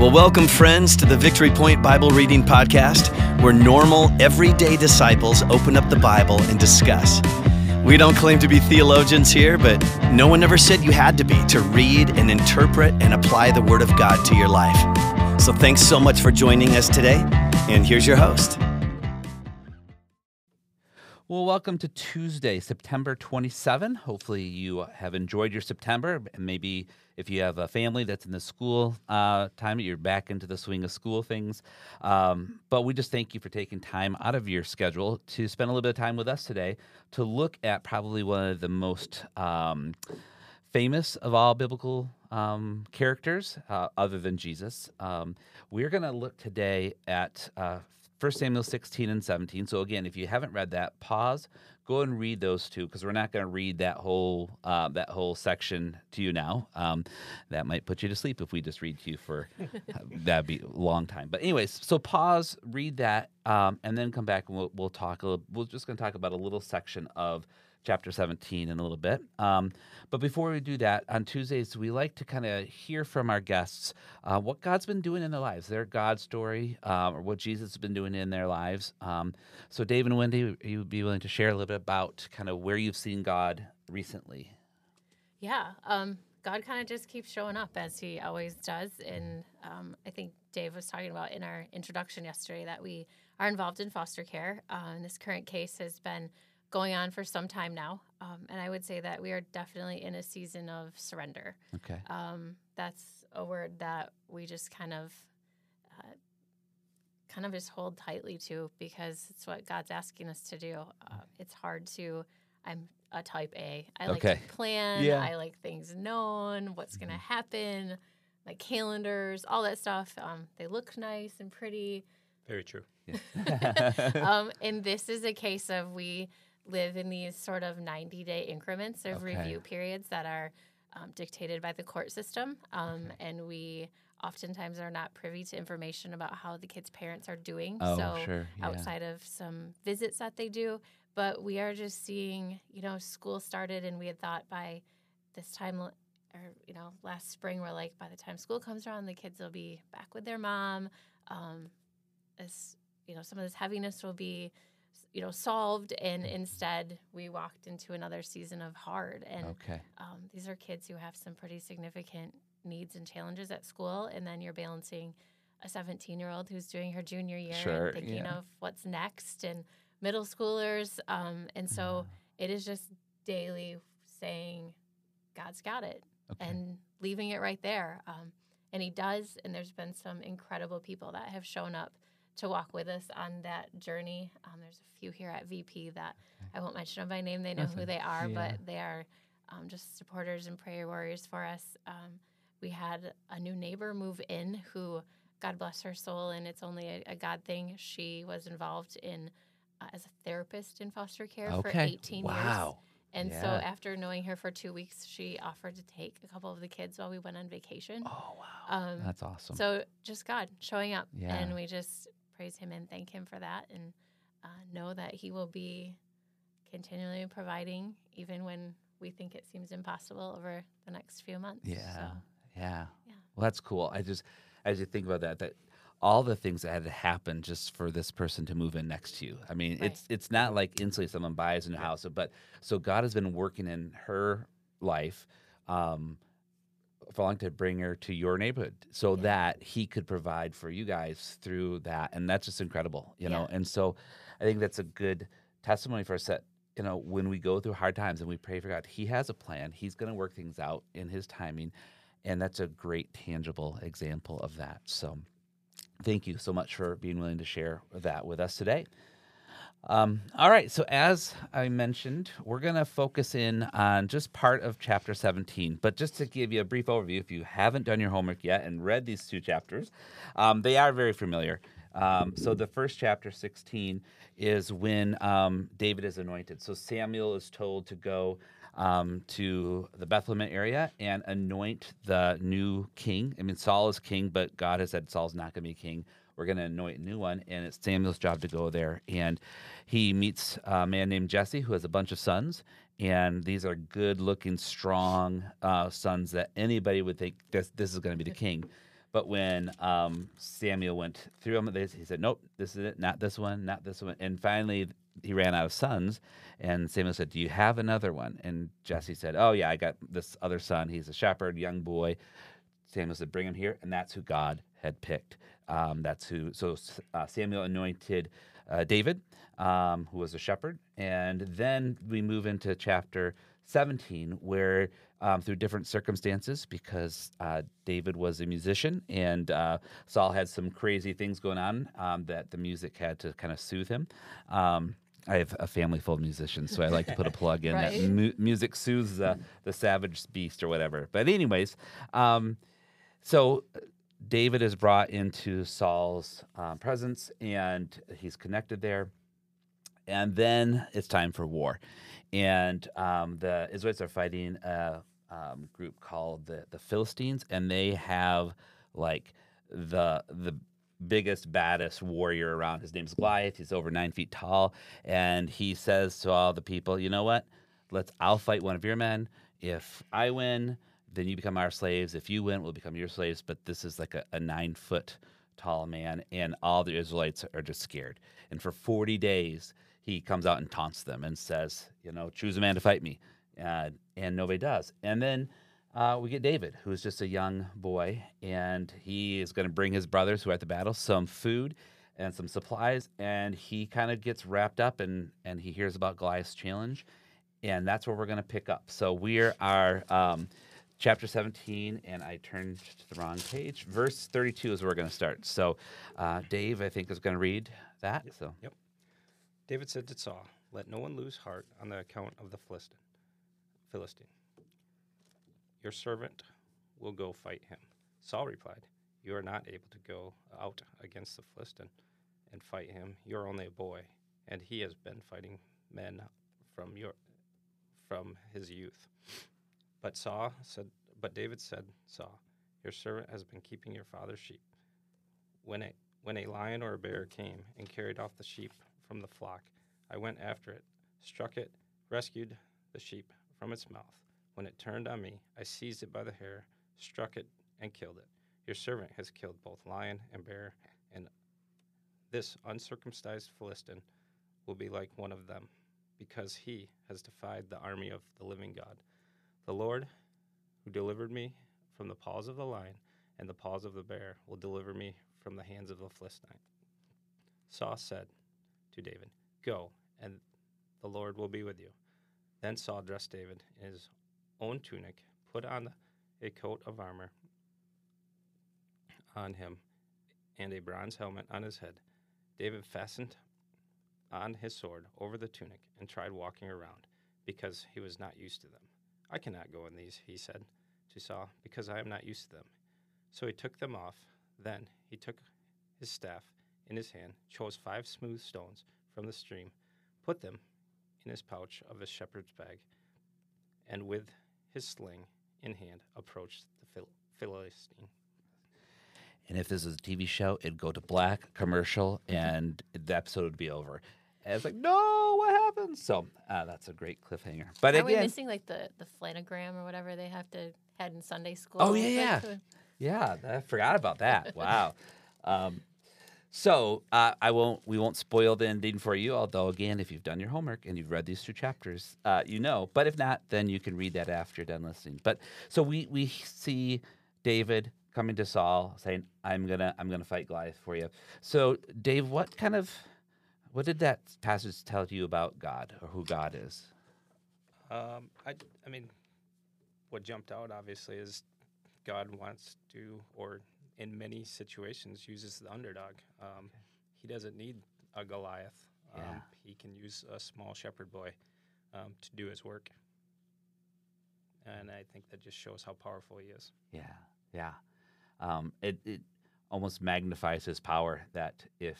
Well, welcome, friends, to the Victory Point Bible Reading Podcast, where normal, everyday disciples open up the Bible and discuss. We don't claim to be theologians here, but no one ever said you had to be to read and interpret and apply the Word of God to your life. So thanks so much for joining us today, and here's your host. Well, welcome to Tuesday, September 27. Hopefully, you have enjoyed your September. And maybe if you have a family that's in the school uh, time, you're back into the swing of school things. Um, but we just thank you for taking time out of your schedule to spend a little bit of time with us today to look at probably one of the most um, famous of all biblical um, characters, uh, other than Jesus. Um, we're going to look today at uh, 1 Samuel 16 and 17. So again, if you haven't read that, pause, go and read those two because we're not going to read that whole uh, that whole section to you now. Um, that might put you to sleep if we just read to you for that'd be a long time. But anyways, so pause, read that, um, and then come back and we'll, we'll talk. A little, we're just going to talk about a little section of chapter 17 in a little bit. Um, but before we do that, on Tuesdays, we like to kind of hear from our guests uh, what God's been doing in their lives, their God story, um, or what Jesus has been doing in their lives. Um, so, Dave and Wendy, you would be willing to share a little bit about kind of where you've seen God recently? Yeah. Um, God kind of just keeps showing up as he always does. And um, I think Dave was talking about in our introduction yesterday that we are involved in foster care. Uh, and this current case has been going on for some time now. Um, and I would say that we are definitely in a season of surrender. Okay. Um, that's a word that we just kind of, uh, kind of just hold tightly to because it's what God's asking us to do. Uh, it's hard to. I'm a type A. I like Okay. to plan. Yeah. I like things known. What's going to happen? My calendars, all that stuff. Um, they look nice and pretty. Very true. Yeah. um, and this is a case of we live in these sort of 90 day increments of Okay. review periods that are um, dictated by the court system. Um, And we oftentimes are not privy to information about how the kids' parents are doing. Oh, so sure. Yeah. outside of some visits that they do. But we are just seeing, you know, school started, and we had thought by this time, or you know, last spring, we're like, by the time school comes around, the kids will be back with their mom. Um, as you know, some of this heaviness will be, you know, solved, and instead, we walked into another season of hard. And Okay. um, these are kids who have some pretty significant needs and challenges at school, and then you're balancing a 17 year old who's doing her junior year Sure, and thinking yeah. of what's next, and middle schoolers. Um, and so it is just daily saying, God's got it, Okay. and leaving it right there. Um, and He does, and there's been some incredible people that have shown up to walk with us on that journey. Um, there's a few here at VP that I won't mention them by name. They know who they are, Yeah. but they are um, just supporters and prayer warriors for us. Um, we had a new neighbor move in who, God bless her soul, and it's only a, a God thing. She was involved in uh, as a therapist in foster care for Okay. 18 years. Wow. And so after knowing her for two weeks, she offered to take a couple of the kids while we went on vacation. Oh, wow. Um, That's awesome. so just God showing up, Yeah. and we just praise Him and thank Him for that, and uh, know that He will be continually providing, even when we think it seems impossible over the next few months. Yeah. So, Yeah. Yeah. Well, that's cool. I just, as you think about that, that all the things that had to happen just for this person to move in next to you. I mean, Right. it's it's not like instantly someone buys a new house, but so God has been working in her life, um, for long to bring her to your neighborhood, so Yeah. that He could provide for you guys through that, and that's just incredible, you know. And so, I think that's a good testimony for us that you know when we go through hard times and we pray for God, He has a plan. He's going to work things out in His timing, and that's a great tangible example of that. So, thank you so much for being willing to share that with us today. Um, all right, so as I mentioned, we're going to focus in on just part of chapter 17. But just to give you a brief overview, if you haven't done your homework yet and read these two chapters, um, they are very familiar. Um, so the first chapter, 16, is when um, David is anointed. So Samuel is told to go um, to the Bethlehem area and anoint the new king. I mean, Saul is king, but God has said Saul's not going to be king. We're going to anoint a new one, and it's Samuel's job to go there. And he meets a man named Jesse who has a bunch of sons, and these are good-looking, strong uh, sons that anybody would think this this is going to be the king. But when um, Samuel went through them, they, he said, "Nope, this is it. Not this one. Not this one." And finally, he ran out of sons. And Samuel said, "Do you have another one?" And Jesse said, "Oh yeah, I got this other son. He's a shepherd, young boy." Samuel said, "Bring him here," and that's who God had picked. Um, that's who. So uh, Samuel anointed uh, David, um, who was a shepherd, and then we move into chapter 17, where um, through different circumstances, because uh, David was a musician and uh, Saul had some crazy things going on um, that the music had to kind of soothe him. Um, I have a family full of musicians, so I like to put a plug in Right. that mu- music soothes the, the savage beast or whatever. But, anyways, um, so David is brought into Saul's um, presence and he's connected there. And then it's time for war. And um, the Israelites are fighting a um, group called the, the Philistines, and they have like the the biggest, baddest warrior around. His name's Goliath. He's over nine feet tall, and he says to all the people, "You know what? Let's. I'll fight one of your men. If I win, then you become our slaves. If you win, we'll become your slaves. But this is like a, a nine foot tall man, and all the Israelites are just scared. And for 40 days, he comes out and taunts them and says, You know, choose a man to fight me. Uh, and nobody does. And then uh, we get David, who's just a young boy, and he is going to bring his brothers who are at the battle some food and some supplies. And he kind of gets wrapped up and, and he hears about Goliath's challenge. And that's where we're going to pick up. So we are um, chapter 17, and I turned to the wrong page. Verse 32 is where we're going to start. So uh, Dave, I think, is going to read that. So Yep. David said to Saul, Let no one lose heart on the account of the Philistine. Philistine. Your servant will go fight him. Saul replied, You are not able to go out against the Philistine and fight him. You are only a boy, and he has been fighting men from your from his youth. But Saul said but David said, Saul, your servant has been keeping your father's sheep. When a when a lion or a bear came and carried off the sheep from the flock, I went after it, struck it, rescued the sheep from its mouth. When it turned on me, I seized it by the hair, struck it, and killed it. Your servant has killed both lion and bear, and this uncircumcised Philistine will be like one of them, because he has defied the army of the living God. The Lord, who delivered me from the paws of the lion and the paws of the bear, will deliver me from the hands of the Philistine. Saul said to David, Go, and the Lord will be with you. Then Saul dressed David in his own tunic, put on a coat of armor on him, and a bronze helmet on his head. David fastened on his sword over the tunic and tried walking around, because he was not used to them. I cannot go in these, he said to Saul, because I am not used to them. So he took them off. Then he took his staff in his hand, chose five smooth stones from the stream, put them in his pouch of his shepherd's bag, and with his sling in hand approached the Phil- Philistine. And if this was a TV show, it'd go to black commercial, and the episode would be over. And it's like, no, what happened? So uh, that's a great cliffhanger. But Are we missing like the the flanogram or whatever they have to head in Sunday school? Oh, yeah, yeah. yeah, I forgot about that. Wow. um, so uh, I won't. We won't spoil the ending for you. Although, again, if you've done your homework and you've read these two chapters, uh, you know. But if not, then you can read that after you're done listening. But so we we see David coming to Saul saying, "I'm gonna I'm gonna fight Goliath for you." So, Dave, what kind of what did that passage tell you about God or who God is? Um, I, I mean, what jumped out obviously is God wants to, or in many situations, uses the underdog. Um, He doesn't need a Goliath. Um, Yeah. He can use a small shepherd boy um, to do his work. And I think that just shows how powerful he is. Yeah, yeah. Um, it it almost magnifies his power that if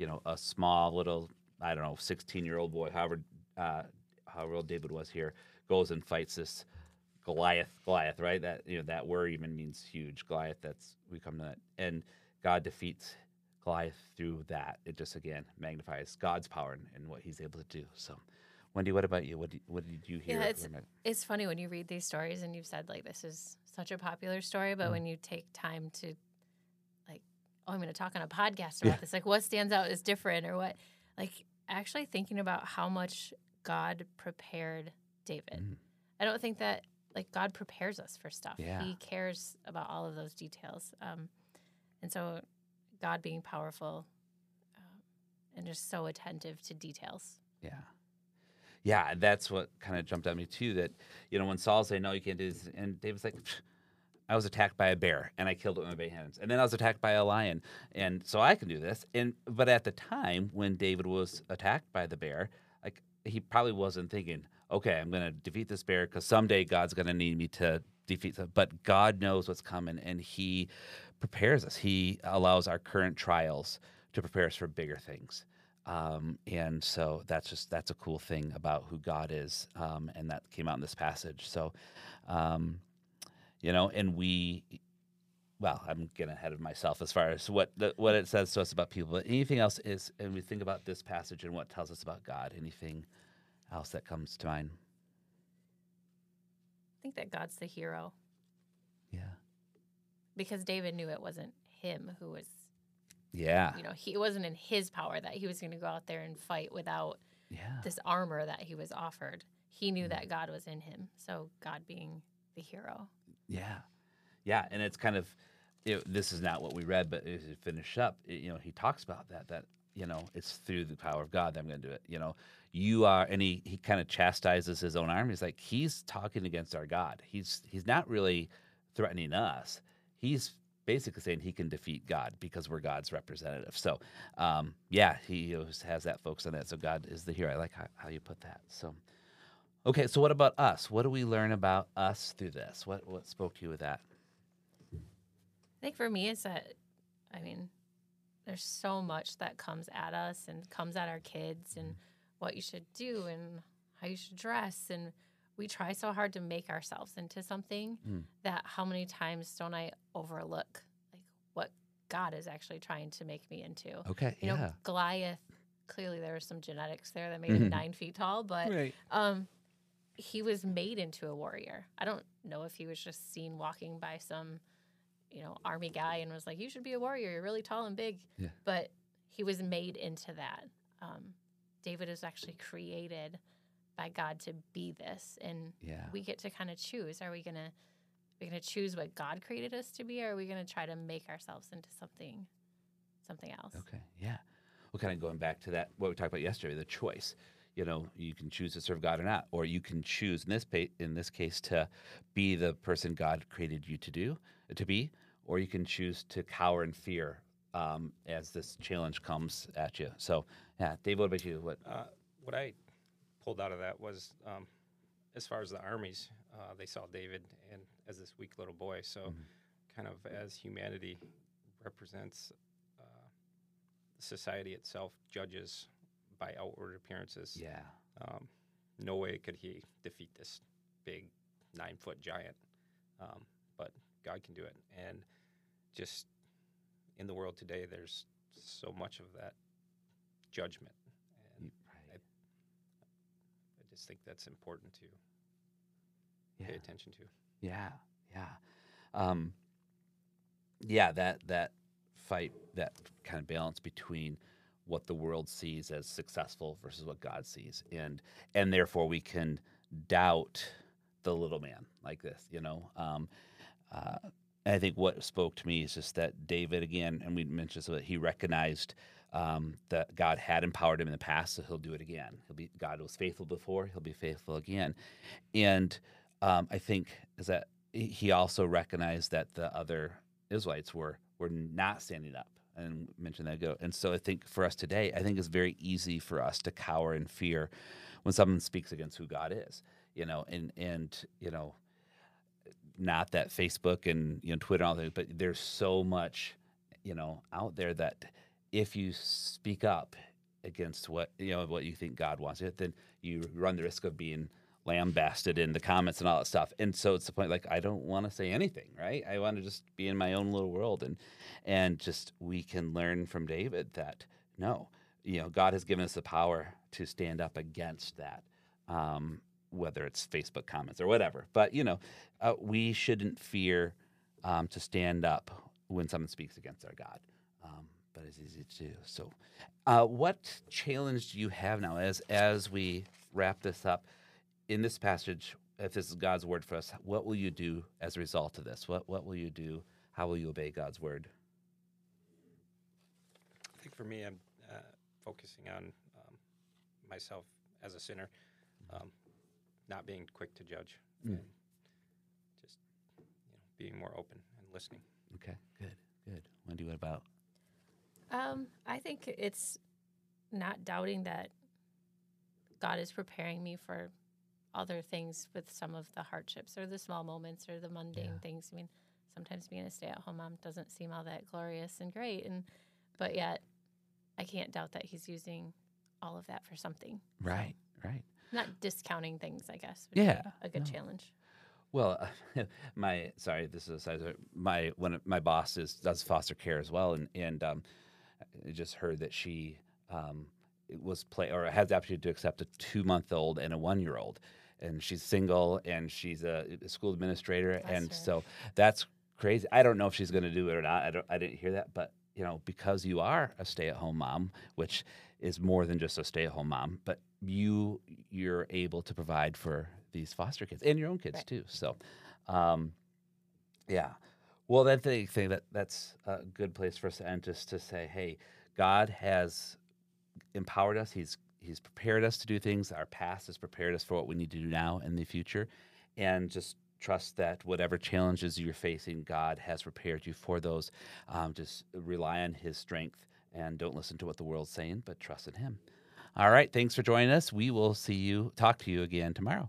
you know a small little I don't know sixteen year old boy, however uh, however old David was here, goes and fights this Goliath, Goliath, right? That you know that word even means huge. Goliath. That's we come to that, and God defeats Goliath through that. It just again magnifies God's power and, and what He's able to do. So, Wendy, what about you? What did, what did you hear? Yeah, it's- It's funny when you read these stories and you've said like this is such a popular story, but Mm. when you take time to oh, I'm going to talk on a podcast about Yeah. this. Like, what stands out is different, or what? Like, actually thinking about how much God prepared David. Mm. I don't think that like God prepares us for stuff. Yeah. He cares about all of those details. Um, and so, God being powerful um, and just so attentive to details. Yeah. Yeah, that's what kind of jumped at me too. That you know when Saul said no, you can't do this, and David's like, "Pfft, I was attacked by a bear and I killed it with my bare hands, and then I was attacked by a lion, and so I can do this. And but at the time when David was attacked by the bear, like he probably wasn't thinking, okay, I'm going to defeat this bear because someday God's going to need me to defeat. Them. But God knows what's coming, and He prepares us. He allows our current trials to prepare us for bigger things. Um, and so that's just that's a cool thing about who God is, um, and that came out in this passage. So, um, you know, and we, well, I'm getting ahead of myself as far as what the, what it says to us about people. But anything else is, and we think about this passage and what it tells us about God. Anything else that comes to mind? I think that God's the hero Yeah, because David knew it wasn't him who was, yeah, you know, he it wasn't in his power that he was going to go out there and fight without yeah, this armor that he was offered. He knew mm-hmm. that God was in him. So God being the hero. Yeah, yeah. And it's kind of, it, this is not what we read, but as you finish up, it, you know, he talks about that that you know it's through the power of God that I'm going to do it. You know, you are, and he he kind of chastises his own army. He's like he's talking against our God. He's he's not really threatening us. He's basically saying he can defeat God because we're God's representative. So, um, yeah, he has that focus on that. So God is the hero. I like how, how you put that. So, okay, so what about us? What do we learn about us through this? What what spoke to you with that? I think for me, it's that, I mean, there's so much that comes at us and comes at our kids and what you should do and how you should dress. And we try so hard to make ourselves into something Mm. that how many times don't I overlook like what God is actually trying to make me into? Okay, You yeah, know, Goliath, clearly there was some genetics there that made him Mhm. nine feet tall, but right. um, he was made into a warrior. I don't know if he was just seen walking by some, you know, army guy and was like, "You should be a warrior. You're really tall and big." Yeah. But he was made into that. Um, David is actually created by God to be this, and Yeah. we get to kind of choose. Are we gonna are we gonna choose what God created us to be, or are we gonna try to make ourselves into something something else? Okay, yeah. Well, kind of going back to that, what we talked about yesterday, the choice. You know, you can choose to serve God or not, or you can choose in this pa- in this case to be the person God created you to do to be, or you can choose to cower in fear um, as this challenge comes at you. So, yeah, Dave, what about you? What? Uh, what I pulled out of that was, um, as far as the armies, uh, they saw David and as this weak little boy. So, Mhm. kind of as humanity represents uh, society itself, judges by outward appearances. Yeah, Um, no way could he defeat this big nine foot giant. Um, but God can do it. And just in the world today, there's so much of that judgment. And right. I just think that's important to yeah. pay attention to. Yeah, yeah, um, yeah. That that fight, that kind of balance between what the world sees as successful versus what God sees, and and therefore we can doubt the little man like this. You know, um, uh, I think what spoke to me is just that David again, and we mentioned so that he recognized. Um, that God had empowered him in the past, so He'll do it again. He'll be God was faithful before; He'll be faithful again. And um, I think is that he- he also recognized that the other Israelites were were not standing up and mentioned that ago. And so I think for us today, I think it's very easy for us to cower in fear when someone speaks against who God is. You know, and and you know, not that Facebook and you know Twitter and all that, but there's so much you know out there that if you speak up against what you know what you think God wants, then you run the risk of being lambasted in the comments and all that stuff. And so it's the point like I don't want to say anything, right? I want to just be in my own little world and and just we can learn from David that no, you know, God has given us the power to stand up against that. Um, whether it's Facebook comments or whatever, but you know, uh, we shouldn't fear um, to stand up when someone speaks against our God. um, but it's easy to do. So, uh, what challenge do you have now as as we wrap this up in this passage? If this is God's word for us, what will you do as a result of this? What what will you do? How will you obey God's word? I think for me, I'm uh, focusing on um, myself as a sinner, um, not being quick to judge, Mm. and just you know, being more open and listening. Okay, good, good. Wendy, what about? Um, I think it's not doubting that God is preparing me for other things with some of the hardships or the small moments or the mundane Yeah. things. I mean, sometimes being a stay-at-home mom doesn't seem all that glorious and great, and but yet I can't doubt that He's using all of that for something. Right, right. Not discounting things, I guess. Yeah, a good no. challenge. Well, my sorry, this is a side note. my one of my boss is does foster care as well, and and um, I just heard that she um, was play or has the opportunity to accept a two month old and a one year old, and she's single and she's a, a school administrator, Bless and her. so that's crazy. I don't know if she's going to do it or not. I don't. I didn't hear that, but you know, because you are a stay at home mom, which is more than just a stay at home mom, but you you're able to provide for these foster kids and your own kids Right. too. So, um, yeah. Well, that thing, thing that that's a good place for us to end, just to say, hey, God has empowered us. He's He's prepared us to do things. Our past has prepared us for what we need to do now in the future, and just trust that whatever challenges you're facing, God has prepared you for those. Um, just rely on His strength and don't listen to what the world's saying, but trust in Him. All right. Thanks for joining us. We will see you, talk to you again tomorrow.